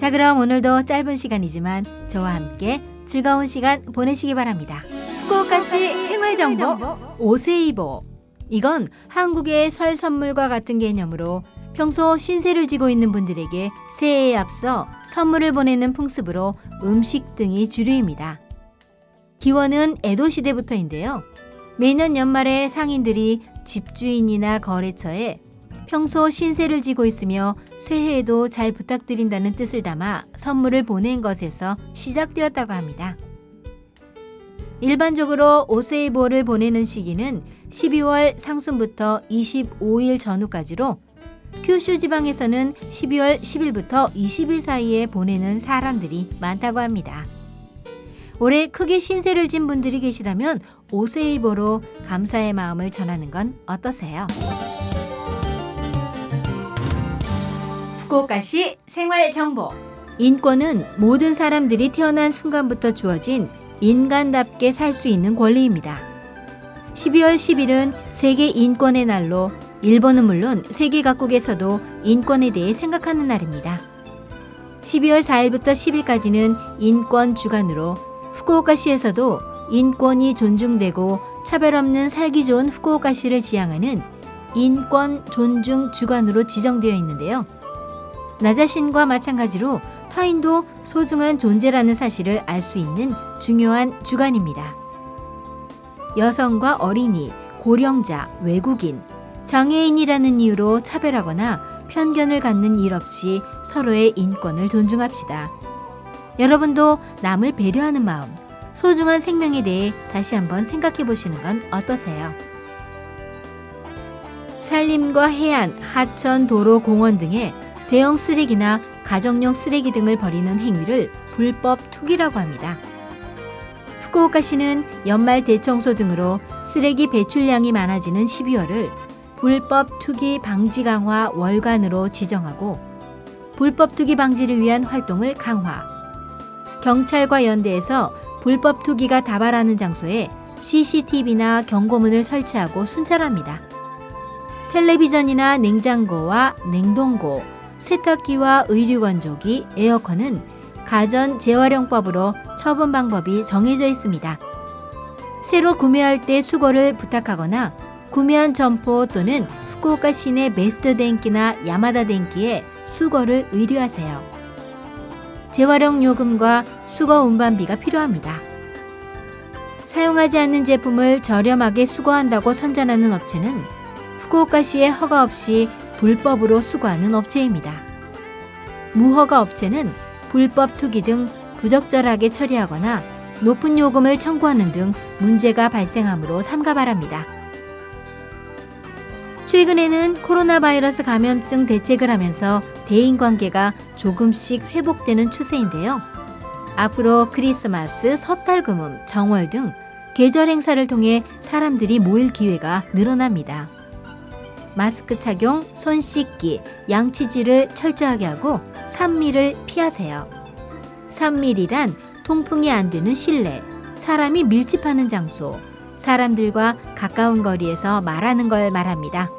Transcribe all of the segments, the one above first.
자, 그럼 오늘도 짧은 시간이지만 저와 함께 즐거운 시간 보내시기 바랍니다. 후쿠오카시 생활 정보 오세이보. 이건 한국의 설 선물과 같은 개념으로 평소 신세를 지고 있는 분들에게 새해에 앞서 선물을 보내는 풍습으로 음식 등이 주류입니다. 기원은 에도 시대부터인데요. 매년 연말에 상인들이 집주인이나 거래처에 평소 신세를 지고 있으며 새해에도 잘 부탁드린다는 뜻을 담아 선물을 보낸 것에서 시작되었다고 합니다. 일반적으로 오세이보를 보내는 시기는 12월 상순부터 25일 전후까지로 큐슈 지방에서는 12월 10일부터 20일 사이에 보내는 사람들이 많다고 합니다. 올해 크게 신세를 진 분들이 계시다면 오세이보로 감사의 마음을 전하는 건 어떠세요? 후쿠오카시 생활 정보. 인권은 모든 사람들이 태어난 순간부터 주어진 인간답게 살 수 있는 권리입니다. 12월 10일은 세계 인권의 날로 일본은 물론 세계 각국에서도 인권에 대해 생각하는 날입니다. 12월 4일부터 10일까지는 인권 주간으로 후쿠오카시에서도 인권이 존중되고 차별 없는 살기 좋은 후쿠오카시를 지향하는 인권 존중 주간으로 지정되어 있는데요. 나 자신과 마찬가지로 타인도 소중한 존재라는 사실을 알 수 있는 중요한 주간입니다. 여성과 어린이, 고령자, 외국인, 장애인이라는 이유로 차별하거나 편견을 갖는 일 없이 서로의 인권을 존중합시다. 여러분도 남을 배려하는 마음, 소중한 생명에 대해 다시 한번 생각해 보시는 건 어떠세요? 산림과 해안, 하천, 도로, 공원 등에 대형 쓰레기나 가정용 쓰레기 등을 버리는 행위를 불법 투기라고 합니다. 후쿠오카시는 연말 대청소 등으로 쓰레기 배출량이 많아지는 12월을 불법 투기 방지 강화 월간으로 지정하고 불법 투기 방지를 위한 활동을 강화. 경찰과 연대해서 불법 투기가 다발하는 장소에 CCTV나 경고문을 설치하고 순찰합니다. 텔레비전이나 냉장고와 냉동고, 세탁기와 의류 건조기, 에어컨은 가전 재활용법으로 처분 방법이 정해져 있습니다. 새로 구매할 때 수거를 부탁하거나 구매한 점포 또는 후쿠오카 시내 베스트 덴키나 야마다 덴키에 수거를 의뢰하세요. 재활용 요금과 수거 운반비가 필요합니다. 사용하지 않는 제품을 저렴하게 수거한다고 선전하는 업체는 후쿠오카시의 허가 없이 불법으로 수거하는 업체입니다. 무허가 업체는 불법 투기 등 부적절하게 처리하거나 높은 요금을 청구하는 등 문제가 발생하므로 삼가 바랍니다. 최근에는 코로나 바이러스 감염증 대책을 하면서 대인 관계가 조금씩 회복되는 추세인데요. 앞으로 크리스마스, 섣달 금음, 정월 등 계절 행사를 통해 사람들이 모일 기회가 늘어납니다. 마스크 착용, 손 씻기, 양치질을 철저하게 하고 산미를 피하세요. 산밀이란 통풍이 안 되는 실내, 사람이 밀집하는 장소, 사람들과 가까운 거리에서 말하는 걸 말합니다.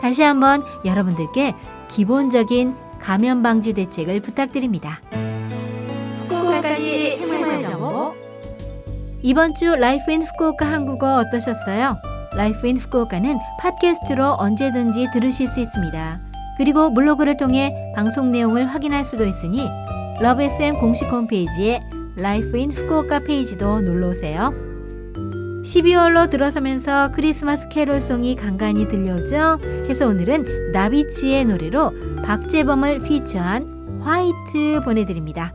다시 한번 여러분들께 기본적인 감염 방지 대책을 부탁드립니다. 후쿠오카시 생활정보 이번 주 Life in Fukuoka 한국어 어떠셨어요? Life in Fukuoka는 팟캐스트로 언제든지 들으실 수 있습니다. 그리고 블로그를 통해 방송 내용을 확인할 수도 있으니 LOVE FM 공식 홈페이지에 Life in Fukuoka 페이지도 놀러 오세요. 12월로 들어서면서 크리스마스 캐롤송이 간간히 들려오죠? 해서 오늘은 나비치의 노래로 박재범을 피처한 화이트 보내드립니다.